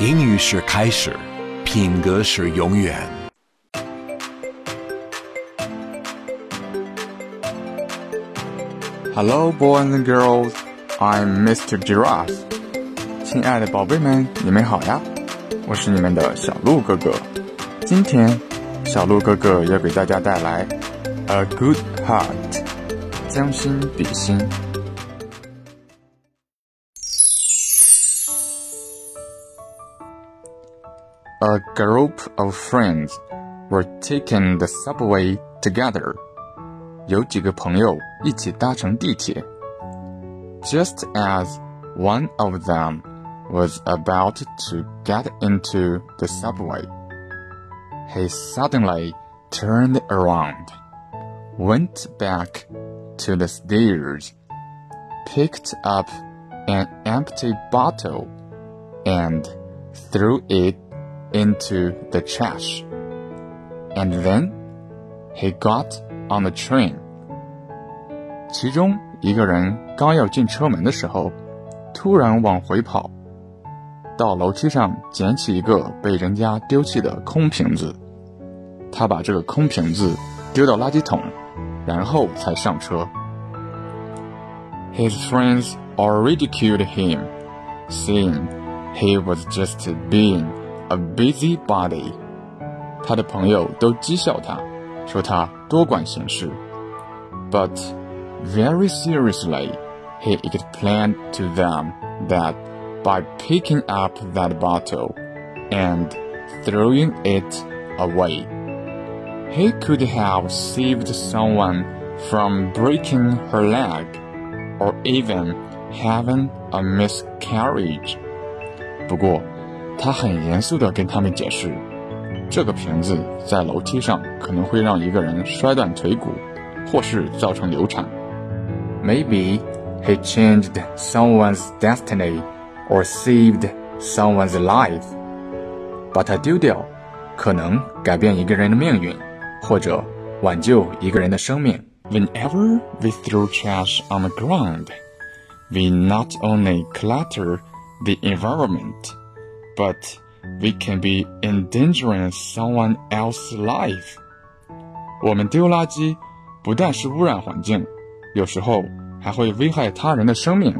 英语是开始，品格是永远。Hello, boys and girls. I'm Mr. Giraffe. 亲爱的宝贝们，你们好呀！我是你们的小鹿哥哥。今天，小鹿哥哥要给大家带来《A Good Heart》，将心比心。A group of friends were taking the subway together. 有几个朋友一起搭乘地铁。Just as one of them was about to get into the subway, he suddenly turned around, went back to the stairs, picked up an empty bottle, and threw it into the trash. And then he got on the train. 其中一个人刚要进车门的时候，突然往回跑，到楼梯上捡起一个被人家丢弃的空瓶子。他把这个空瓶子丢到垃圾桶，然后才上车。His friends all ridiculed him, saying he was just being a busybody. 他的朋友都讥笑他，说他多管闲事。But very seriously, he explained to them that by picking up that bottle and throwing it away, he could have saved someone from breaking her leg or even having a miscarriage. 不过， 他很严肃地跟他们解释，这个瓶子在楼梯上可能会让一个人摔断腿骨，或是造成流产。Maybe he changed someone's destiny or saved someone's life. 把它丢掉，可能改变一个人的命运，或者挽救一个人的生命。Whenever we throw trash on the ground, we not only clutter the environment, But we can be endangering someone else's life. 我们丢垃圾，不但是污染环境，有时候还会危害他人的生命。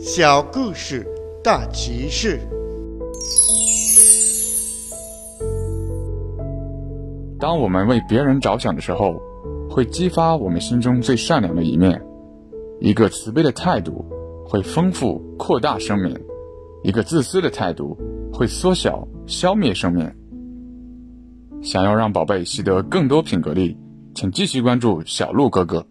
小故事大启示。当我们为别人着想的时候，会激发我们心中最善良的一面。一个慈悲的态度会丰富扩大生命，一个自私的态度会缩小消灭生命。想要让宝贝习得更多品格力，请继续关注小鹿哥哥。